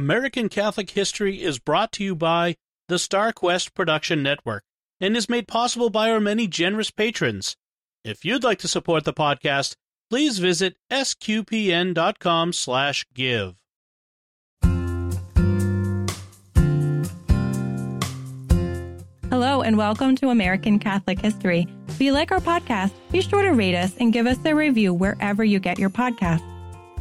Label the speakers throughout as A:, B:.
A: American Catholic History is brought to you by the StarQuest Production Network and is made possible by our many generous patrons. If you'd like to support the podcast, please visit sqpn.com/give.
B: Hello and welcome to American Catholic History. If you like our podcast, be sure to rate us and give us a review wherever you get your podcasts.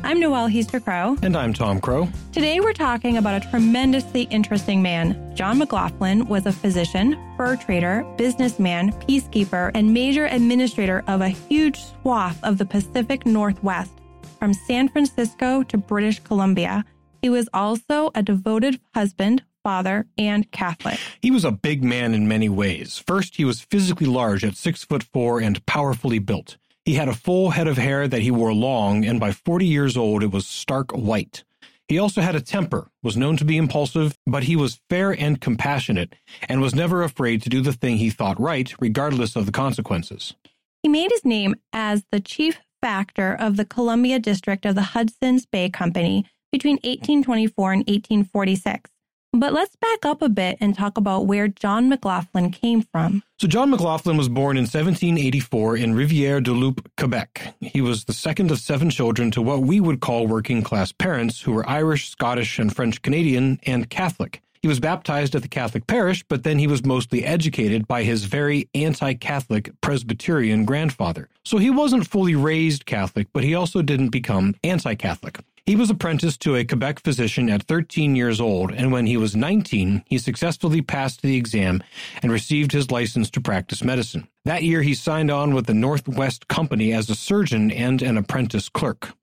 B: I'm Noelle Heaster Crow.
C: And I'm Tom Crow.
B: Today we're talking about a tremendously interesting man. John McLoughlin was a physician, fur trader, businessman, peacekeeper, and major administrator of a huge swath of the Pacific Northwest, from San Francisco to British Columbia. He was also a devoted husband, father, and Catholic.
C: He was a big man in many ways. First, he was physically large at six foot four and powerfully built. He had a full head of hair that he wore long, and by 40 years old, it was stark white. He also had a temper, was known to be impulsive, but he was fair and compassionate, and was never afraid to do the thing he thought right, regardless of the consequences.
B: He made his name as the chief factor of the Columbia District of the Hudson's Bay Company between 1824 and 1846. But let's back up a bit and talk about where John McLoughlin came from.
C: So, John McLoughlin was born in 1784 in Rivière du Loup, Quebec. He was the second of seven children to what we would call working class parents who were Irish, Scottish, and French Canadian and Catholic. He was baptized at the Catholic parish, but then he was mostly educated by his very anti Catholic Presbyterian grandfather. So he wasn't fully raised Catholic, but he also didn't become anti Catholic. He was apprenticed to a Quebec physician at 13 years old, and when he was 19, he successfully passed the exam and received his license to practice medicine. That year, he signed on with the Northwest Company as a surgeon and an apprentice clerk.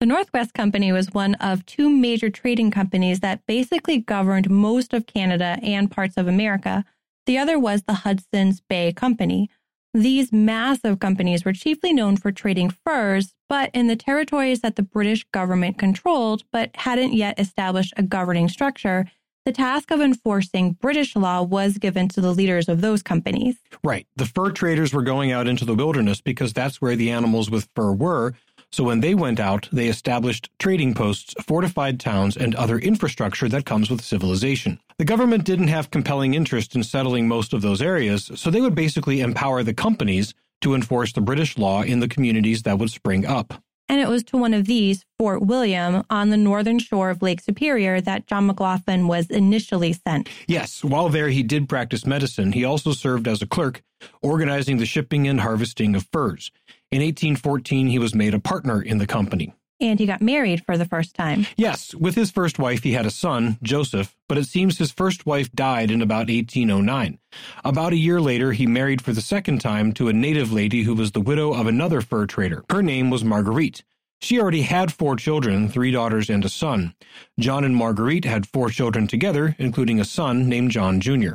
B: The Northwest Company was one of two major trading companies that basically governed most of Canada and parts of America. The other was the Hudson's Bay Company. These massive companies were chiefly known for trading furs, but in the territories that the British government controlled but hadn't yet established a governing structure, the task of enforcing British law was given to the leaders of those companies.
C: Right. The fur traders were going out into the wilderness because that's where the animals with fur were, so when they went out, they established trading posts, fortified towns, and other infrastructure that comes with civilization. The government didn't have compelling interest in settling most of those areas, so they would basically empower the companies to enforce the British law in the communities that would spring up.
B: And it was to one of these, Fort William, on the northern shore of Lake Superior, that John McLoughlin was initially sent.
C: Yes, while there he did practice medicine, he also served as a clerk, organizing the shipping and harvesting of furs. In 1814, he was made a partner in the company.
B: And he got married for the first time.
C: Yes, with his first wife, he had a son, Joseph, but it seems his first wife died in about 1809. About a year later, he married for the second time to a native lady who was the widow of another fur trader. Her name was Marguerite. She already had four children, three daughters and a son. John and Marguerite had four children together, including a son named John Jr.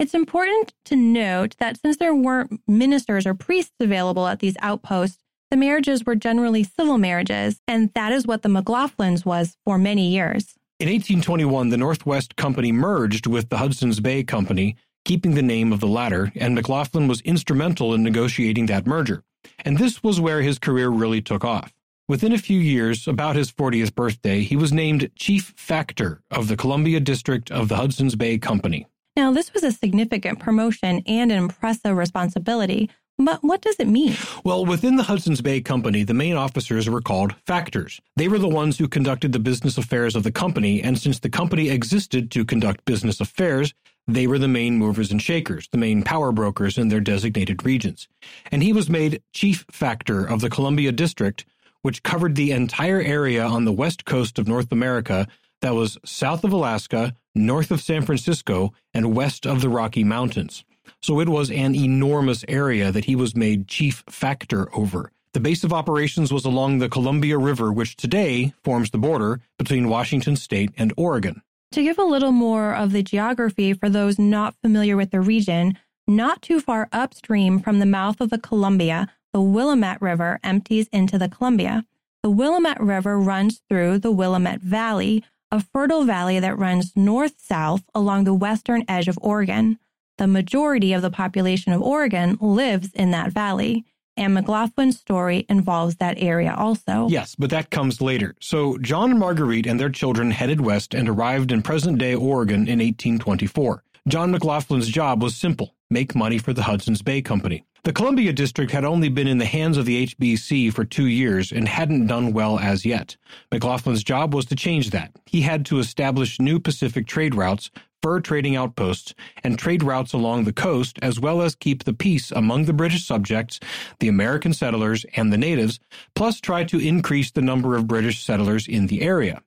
B: It's important to note that since there weren't ministers or priests available at these outposts, the marriages were generally civil marriages, and that is what the McLoughlins was for many years.
C: In 1821, the Northwest Company merged with the Hudson's Bay Company, keeping the name of the latter, and McLoughlin was instrumental in negotiating that merger. And this was where his career really took off. Within a few years, about his 40th birthday, he was named Chief Factor of the Columbia District of the Hudson's Bay Company.
B: Now, this was a significant promotion and an impressive responsibility, but what does it mean?
C: Well, within the Hudson's Bay Company, the main officers were called factors. They were the ones who conducted the business affairs of the company, and since the company existed to conduct business affairs, they were the main movers and shakers, the main power brokers in their designated regions. And he was made chief factor of the Columbia District, which covered the entire area on the west coast of North America that was south of Alaska, north of San Francisco, and west of the Rocky Mountains so it was an enormous area that he was made chief factor over. The base of operations was along the Columbia River, which today forms the border between Washington state and Oregon.
B: To give a little more of the geography for those not familiar with the region, not too far upstream from the mouth of the Columbia, the Willamette River empties into the Columbia. The Willamette River runs through the Willamette Valley, a fertile valley that runs north south along the western edge of Oregon the majority of the population of Oregon lives in that valley. and McLoughlin's story involves that area also.
C: Yes, but that comes later. So John and Marguerite and their children headed west and arrived in present day Oregon in 1824. John McLoughlin's job was simple make money for the Hudson's Bay Company. The Columbia District had only been in the hands of the HBC for two years and hadn't done well as yet. McLoughlin's job was to change that. He had to establish new Pacific trade routes, fur trading outposts, and trade routes along the coast, as well as keep the peace among the British subjects, the American settlers, and the natives, plus try to increase the number of British settlers in the area.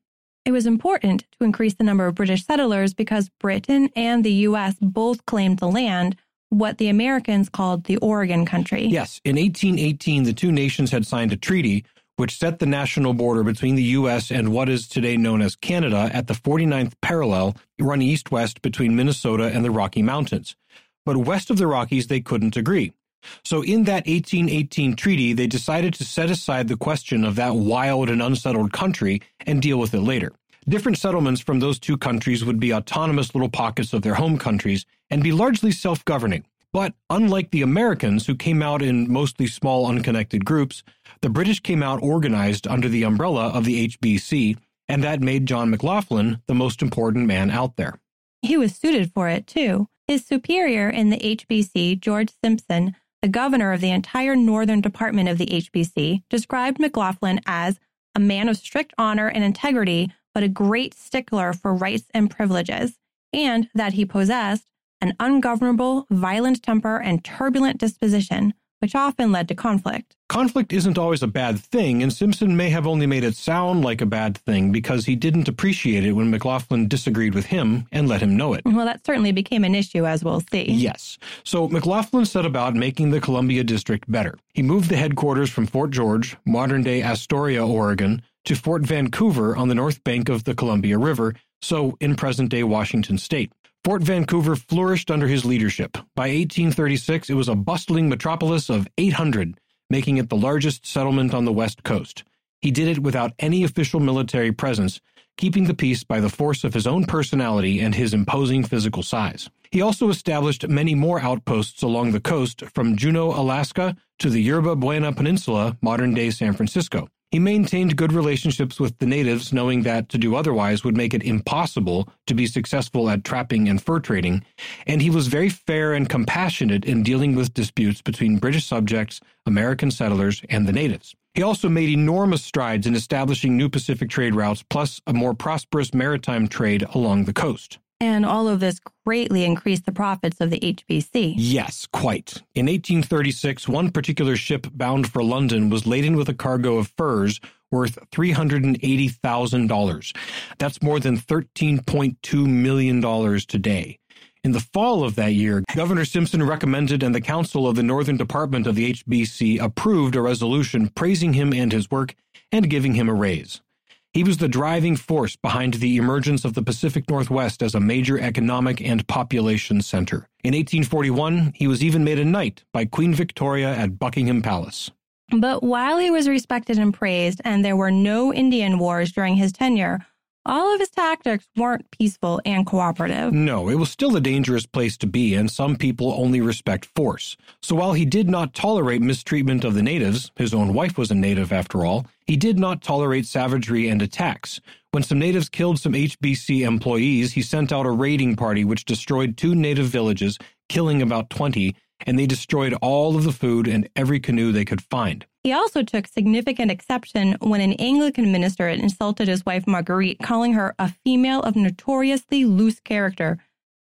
B: It was important to increase the number of British settlers because Britain and the U.S. both claimed the land, what the Americans called the Oregon Country.
C: Yes, in 1818, the two nations had signed a treaty which set the national border between the U.S. and what is today known as Canada at the 49th parallel, run east west between Minnesota and the Rocky Mountains. But west of the Rockies, they couldn't agree. So, in that 1818 treaty, they decided to set aside the question of that wild and unsettled country and deal with it later. Different settlements from those two countries would be autonomous little pockets of their home countries and be largely self governing. But unlike the Americans, who came out in mostly small, unconnected groups, the British came out organized under the umbrella of the HBC, and that made John McLoughlin the most important man out there.
B: He was suited for it, too. His superior in the HBC, George Simpson, the governor of the entire northern department of the HBC, described McLoughlin as a man of strict honor and integrity but a great stickler for rights and privileges, and that he possessed an ungovernable, violent temper and turbulent disposition, which often led to conflict.
C: Conflict isn't always a bad thing, and Simpson may have only made it sound like a bad thing because he didn't appreciate it when McLoughlin disagreed with him and let him know it.
B: Well, that certainly became an issue, as we'll see.
C: Yes. So McLoughlin set about making the Columbia District better. He moved the headquarters from Fort George, modern day Astoria, Oregon, to Fort Vancouver on the north bank of the Columbia River, so in present day Washington state. Fort Vancouver flourished under his leadership. By 1836, it was a bustling metropolis of 800, making it the largest settlement on the West Coast. He did it without any official military presence, keeping the peace by the force of his own personality and his imposing physical size. He also established many more outposts along the coast from Juneau, Alaska to the Yerba Buena Peninsula, modern day San Francisco. He maintained good relationships with the natives, knowing that to do otherwise would make it impossible to be successful at trapping and fur trading, and he was very fair and compassionate in dealing with disputes between British subjects, American settlers, and the natives. He also made enormous strides in establishing new Pacific trade routes, plus a more prosperous maritime trade along the coast.
B: And all of this greatly increased the profits of the HBC.
C: Yes, quite. In 1836, one particular ship bound for London was laden with a cargo of furs worth $380,000. That's more than $13.2 million today. In the fall of that year, Governor Simpson recommended and the Council of the Northern Department of the HBC approved a resolution praising him and his work and giving him a raise. He was the driving force behind the emergence of the Pacific Northwest as a major economic and population center. In 1841, he was even made a knight by Queen Victoria at Buckingham Palace.
B: But while he was respected and praised, and there were no Indian wars during his tenure, all of his tactics weren't peaceful and cooperative.
C: No, it was still a dangerous place to be, and some people only respect force. So while he did not tolerate mistreatment of the natives, his own wife was a native after all, he did not tolerate savagery and attacks. When some natives killed some HBC employees, he sent out a raiding party which destroyed two native villages, killing about 20, and they destroyed all of the food and every canoe they could find.
B: He also took significant exception when an Anglican minister insulted his wife Marguerite, calling her a female of notoriously loose character.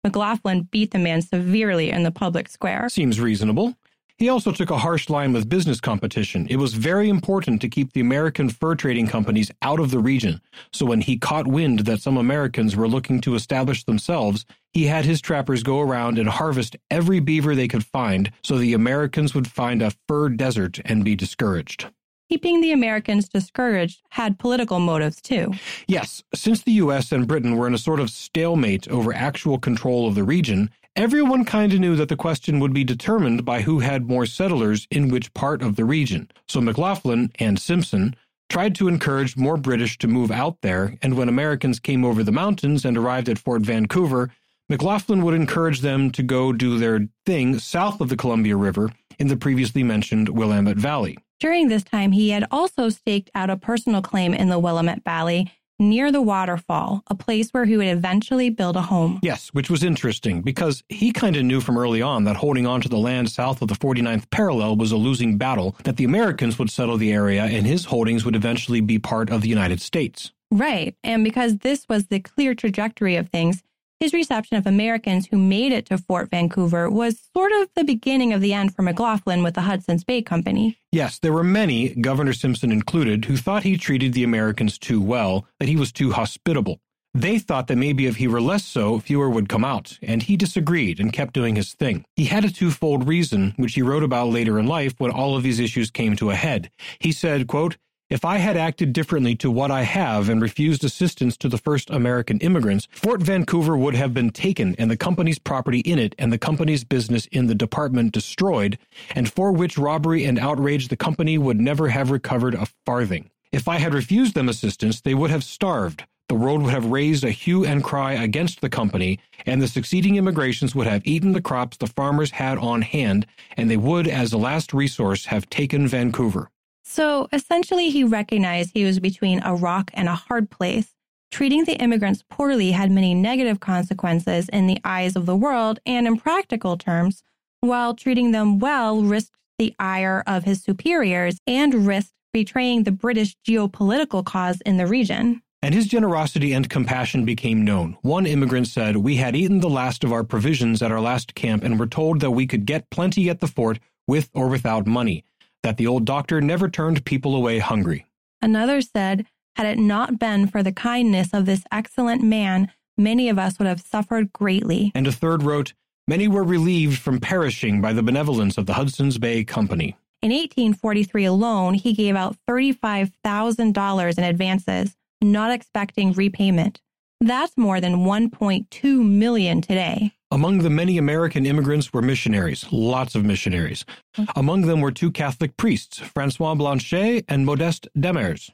B: McLoughlin beat the man severely in the public square.
C: Seems reasonable. He also took a harsh line with business competition. It was very important to keep the American fur trading companies out of the region, so when he caught wind that some Americans were looking to establish themselves, he had his trappers go around and harvest every beaver they could find so the Americans would find a fur desert and be discouraged.
B: Keeping the Americans discouraged had political motives too.
C: Yes, since the US and Britain were in a sort of stalemate over actual control of the region, Everyone kind of knew that the question would be determined by who had more settlers in which part of the region. So McLoughlin and Simpson tried to encourage more British to move out there, and when Americans came over the mountains and arrived at Fort Vancouver, McLoughlin would encourage them to go do their thing south of the Columbia River in the previously mentioned Willamette Valley.
B: During this time, he had also staked out a personal claim in the Willamette Valley near the waterfall, a place where he would eventually build a home.
C: Yes, which was interesting because he kind of knew from early on that holding on to the land south of the 49th parallel was a losing battle, that the Americans would settle the area and his holdings would eventually be part of the United States.
B: Right. And because this was the clear trajectory of things, his reception of Americans who made it to Fort Vancouver was sort of the beginning of the end for McLoughlin with the Hudson's Bay Company.
C: Yes, there were many, Governor Simpson included, who thought he treated the Americans too well, that he was too hospitable. They thought that maybe if he were less so, fewer would come out, and he disagreed and kept doing his thing. He had a twofold reason, which he wrote about later in life when all of these issues came to a head. He said, quote, if I had acted differently to what I have and refused assistance to the first American immigrants, Fort Vancouver would have been taken and the company's property in it and the company's business in the department destroyed, and for which robbery and outrage the company would never have recovered a farthing. If I had refused them assistance, they would have starved. The world would have raised a hue and cry against the company, and the succeeding immigrations would have eaten the crops the farmers had on hand, and they would, as a last resource, have taken Vancouver.
B: So essentially, he recognized he was between a rock and a hard place. Treating the immigrants poorly had many negative consequences in the eyes of the world and in practical terms, while treating them well risked the ire of his superiors and risked betraying the British geopolitical cause in the region.
C: And his generosity and compassion became known. One immigrant said, We had eaten the last of our provisions at our last camp and were told that we could get plenty at the fort with or without money that the old doctor never turned people away hungry.
B: Another said, Had it not been for the kindness of this excellent man, many of us would have suffered greatly.
C: And a third wrote, Many were relieved from perishing by the benevolence of the Hudson's Bay Company.
B: In 1843 alone, he gave out $35,000 in advances, not expecting repayment. That's more than 1.2 million today.
C: Among the many American immigrants were missionaries, lots of missionaries. Mm-hmm. Among them were two Catholic priests, Francois Blanchet and Modeste Demers.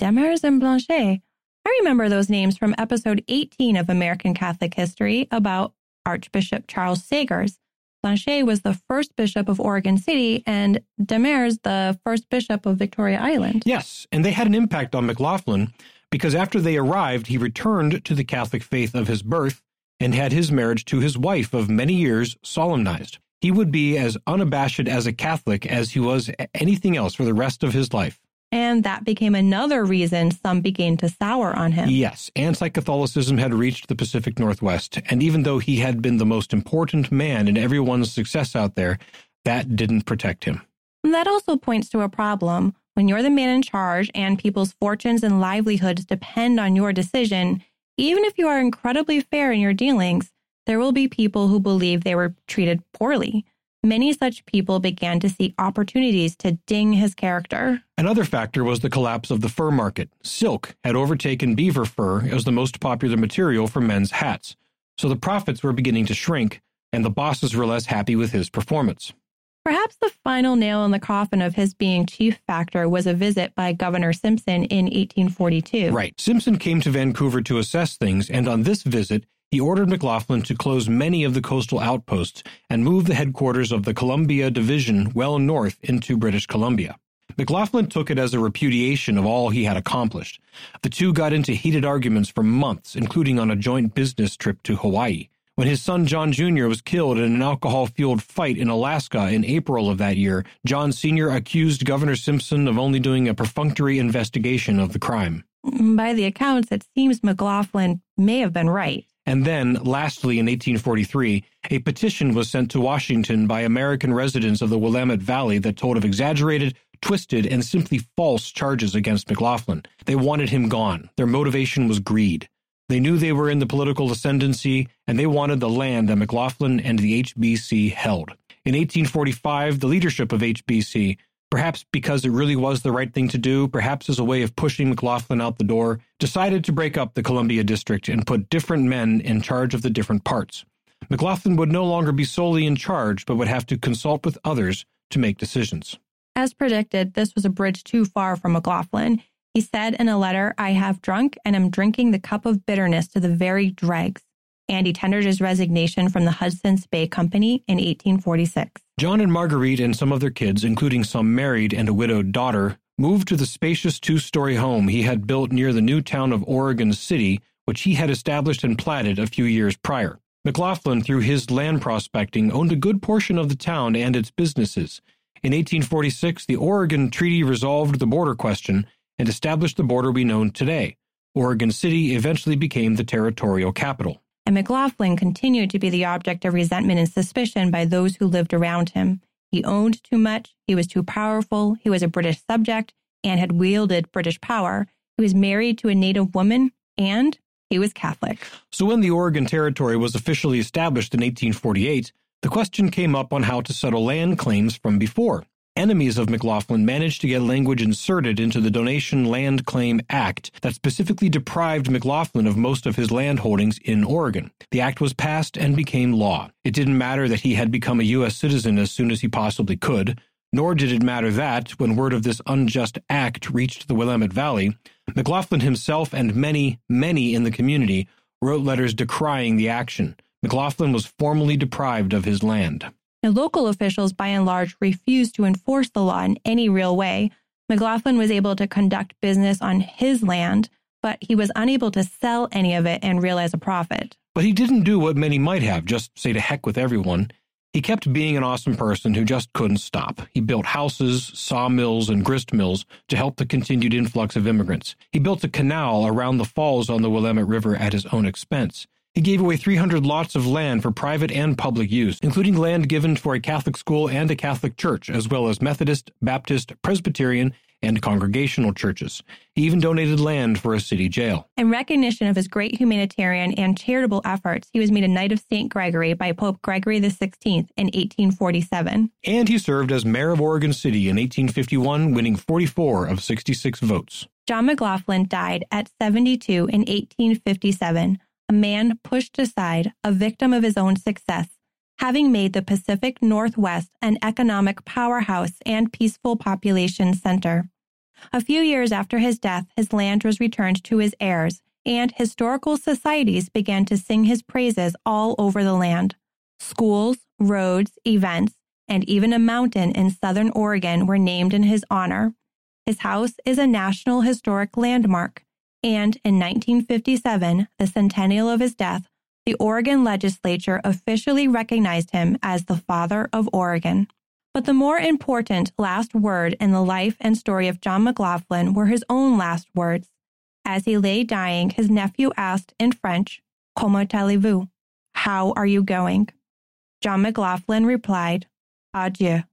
B: Demers and Blanchet. I remember those names from episode 18 of American Catholic History about Archbishop Charles Seghers. Blanchet was the first bishop of Oregon City and Demers the first bishop of Victoria Island.
C: Yes, and they had an impact on McLoughlin because after they arrived, he returned to the Catholic faith of his birth and had his marriage to his wife of many years solemnized. He would be as unabashed as a Catholic as he was anything else for the rest of his life.
B: And that became another reason some began to sour on him.
C: Yes, anti Catholicism had reached the Pacific Northwest, and even though he had been the most important man in everyone's success out there, that didn't protect him.
B: That also points to a problem. When you're the man in charge and people's fortunes and livelihoods depend on your decision, even if you are incredibly fair in your dealings, there will be people who believe they were treated poorly. Many such people began to see opportunities to ding his character.
C: Another factor was the collapse of the fur market. Silk had overtaken beaver fur as the most popular material for men's hats, so the profits were beginning to shrink, and the bosses were less happy with his performance.
B: Perhaps the final nail in the coffin of his being chief factor was a visit by Governor Simpson in 1842.
C: Right. Simpson came to Vancouver to assess things, and on this visit, he ordered McLoughlin to close many of the coastal outposts and move the headquarters of the Columbia Division well north into British Columbia. McLoughlin took it as a repudiation of all he had accomplished. The two got into heated arguments for months, including on a joint business trip to Hawaii. When his son John Jr. was killed in an alcohol fueled fight in Alaska in April of that year, John Sr. accused Governor Simpson of only doing a perfunctory investigation of the crime.
B: By the accounts, it seems McLoughlin may have been right.
C: And then, lastly, in 1843, a petition was sent to Washington by American residents of the Willamette Valley that told of exaggerated, twisted, and simply false charges against McLoughlin. They wanted him gone. Their motivation was greed. They knew they were in the political ascendancy, and they wanted the land that McLoughlin and the HBC held. In 1845, the leadership of HBC, perhaps because it really was the right thing to do, perhaps as a way of pushing McLoughlin out the door, decided to break up the Columbia District and put different men in charge of the different parts. McLoughlin would no longer be solely in charge, but would have to consult with others to make decisions.
B: As predicted, this was a bridge too far for McLoughlin. He said in a letter, I have drunk and am drinking the cup of bitterness to the very dregs. And he tendered his resignation from the Hudson's Bay Company in 1846.
C: John and Marguerite and some of their kids, including some married and a widowed daughter, moved to the spacious two story home he had built near the new town of Oregon City, which he had established and platted a few years prior. McLoughlin, through his land prospecting, owned a good portion of the town and its businesses. In 1846, the Oregon Treaty resolved the border question and established the border we know today. Oregon City eventually became the territorial capital.
B: And McLoughlin continued to be the object of resentment and suspicion by those who lived around him. He owned too much, he was too powerful, he was a British subject and had wielded British power. He was married to a native woman, and he was Catholic.
C: So when the Oregon Territory was officially established in 1848, the question came up on how to settle land claims from before. Enemies of McLoughlin managed to get language inserted into the Donation Land Claim Act that specifically deprived McLoughlin of most of his land holdings in Oregon. The act was passed and became law. It didn't matter that he had become a U.S. citizen as soon as he possibly could, nor did it matter that, when word of this unjust act reached the Willamette Valley, McLoughlin himself and many, many in the community wrote letters decrying the action. McLoughlin was formally deprived of his land.
B: Local officials, by and large, refused to enforce the law in any real way. McLoughlin was able to conduct business on his land, but he was unable to sell any of it and realize a profit.
C: But he didn't do what many might have, just say to heck with everyone. He kept being an awesome person who just couldn't stop. He built houses, sawmills, and grist mills to help the continued influx of immigrants. He built a canal around the falls on the Willamette River at his own expense. He gave away 300 lots of land for private and public use, including land given for a Catholic school and a Catholic church, as well as Methodist, Baptist, Presbyterian, and congregational churches. He even donated land for a city jail.
B: In recognition of his great humanitarian and charitable efforts, he was made a Knight of St. Gregory by Pope Gregory XVI in 1847.
C: And he served as mayor of Oregon City in 1851, winning 44 of 66 votes.
B: John McLoughlin died at 72 in 1857 a man pushed aside, a victim of his own success, having made the Pacific Northwest an economic powerhouse and peaceful population center. A few years after his death, his land was returned to his heirs, and historical societies began to sing his praises all over the land. Schools, roads, events, and even a mountain in southern Oregon were named in his honor. His house is a National Historic Landmark and in 1957, the centennial of his death, the Oregon legislature officially recognized him as the father of Oregon. But the more important last word in the life and story of John McLoughlin were his own last words. As he lay dying, his nephew asked in French, Comment allez-vous? How are you going? John McLoughlin replied, Adieu,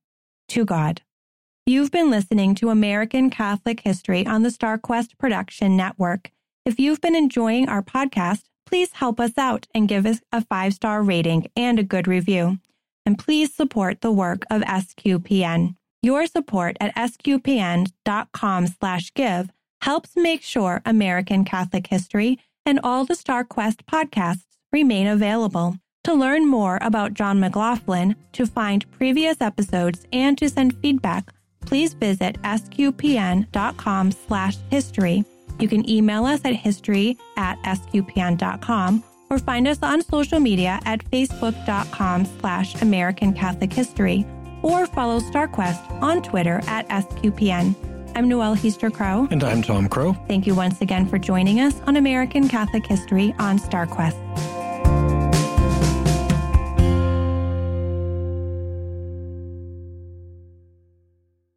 B: to God. You've been listening to American Catholic History on the StarQuest Production Network. If you've been enjoying our podcast, please help us out and give us a five star rating and a good review. And please support the work of SQPN. Your support at sqpn.com/give helps make sure American Catholic History and all the StarQuest podcasts remain available. To learn more about John McLoughlin, to find previous episodes, and to send feedback please visit sqpn.com slash history. You can email us at history at sqpn.com or find us on social media at facebook.com slash American Catholic History or follow StarQuest on Twitter at SQPN. I'm Noelle Heaster Crow.
C: And I'm Tom Crow.
B: Thank you once again for joining us on American Catholic History on StarQuest.